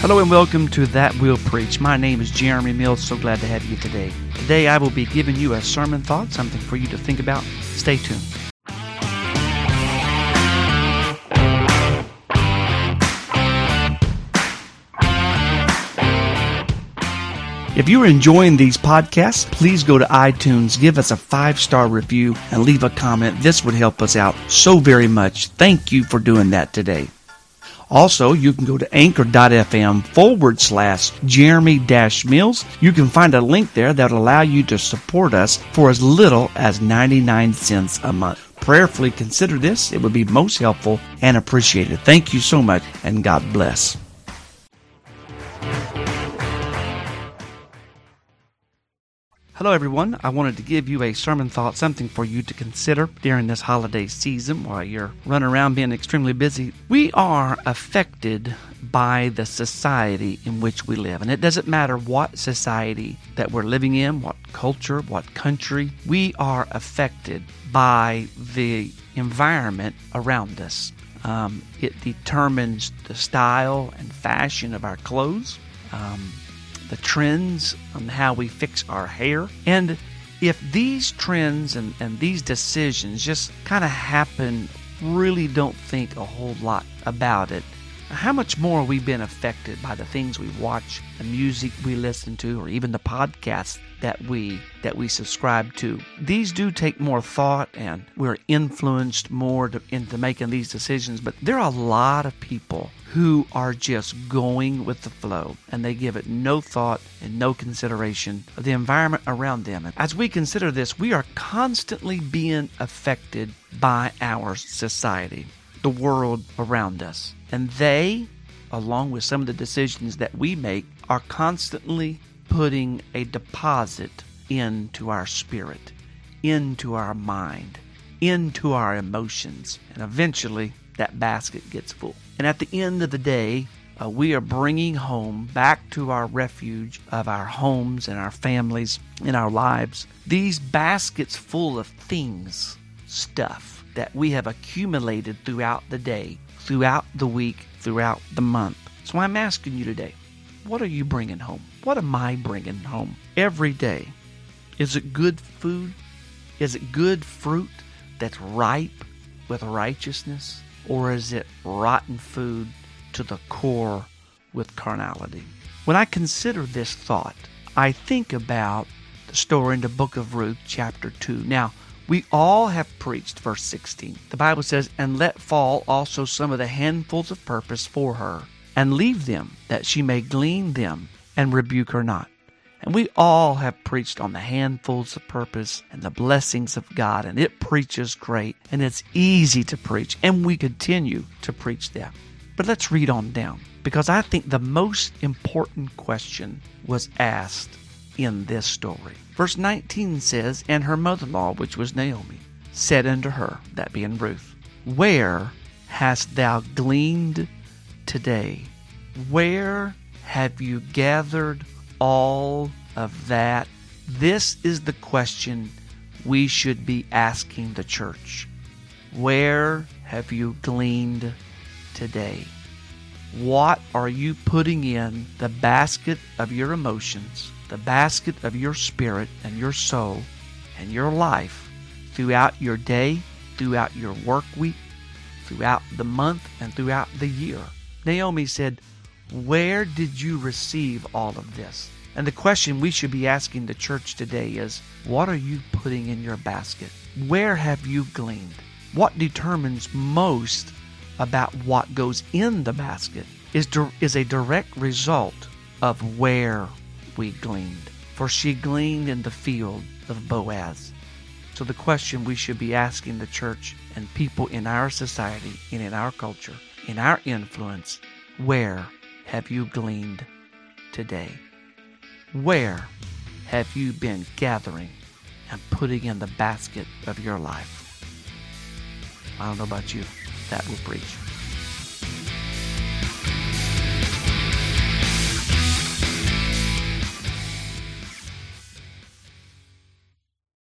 Hello and welcome to That Will Preach. My name is Jeremy Mills. So glad to have you today. Today I will be giving you a sermon thought, something for you to think about. Stay tuned. If you're enjoying these podcasts, please go to iTunes, give us a five star review, and leave a comment. This would help us out so very much. Thank you for doing that today. Also, you can go to anchor.fm forward slash Jeremy dash Mills. You can find a link there that'll allow you to support us for as little as 99 cents a month. Prayerfully consider this. It would be most helpful and appreciated. Thank you so much and God bless. Hello, everyone. I wanted to give you a sermon thought, something for you to consider during this holiday season while you're running around being extremely busy. We are affected by the society in which we live. And it doesn't matter what society that we're living in, what culture, what country, we are affected by the environment around us. Um, it determines the style and fashion of our clothes. Um, the trends on how we fix our hair. And if these trends and, and these decisions just kind of happen, really don't think a whole lot about it, how much more we've been affected by the things we watch, the music we listen to, or even the podcasts that we that we subscribe to. These do take more thought, and we're influenced more to, into making these decisions. But there are a lot of people who are just going with the flow, and they give it no thought and no consideration of the environment around them. And as we consider this, we are constantly being affected by our society, the world around us. And they, along with some of the decisions that we make, are constantly putting a deposit into our spirit, into our mind, into our emotions. And eventually, that basket gets full. And at the end of the day, uh, we are bringing home back to our refuge of our homes and our families and our lives these baskets full of things, stuff that we have accumulated throughout the day throughout the week, throughout the month. So I'm asking you today, what are you bringing home? What am I bringing home every day? Is it good food? Is it good fruit that's ripe with righteousness? Or is it rotten food to the core with carnality? When I consider this thought, I think about the story in the book of Ruth, chapter 2. Now, we all have preached, verse 16. The Bible says, And let fall also some of the handfuls of purpose for her, and leave them, that she may glean them, and rebuke her not. And we all have preached on the handfuls of purpose and the blessings of God, and it preaches great, and it's easy to preach, and we continue to preach that. But let's read on down, because I think the most important question was asked in this story. Verse 19 says, And her mother in law, which was Naomi, said unto her, that being Ruth, Where hast thou gleaned today? Where have you gathered all of that? This is the question we should be asking the church. Where have you gleaned today? What are you putting in the basket of your emotions? the basket of your spirit and your soul and your life throughout your day, throughout your work week, throughout the month, and throughout the year. Naomi said, Where did you receive all of this? And the question we should be asking the church today is, What are you putting in your basket? Where have you gleaned? What determines most about what goes in the basket is, is a direct result of where we gleaned, for she gleaned in the field of Boaz. So, the question we should be asking the church and people in our society and in our culture, in our influence, where have you gleaned today? Where have you been gathering and putting in the basket of your life? I don't know about you. That will preach.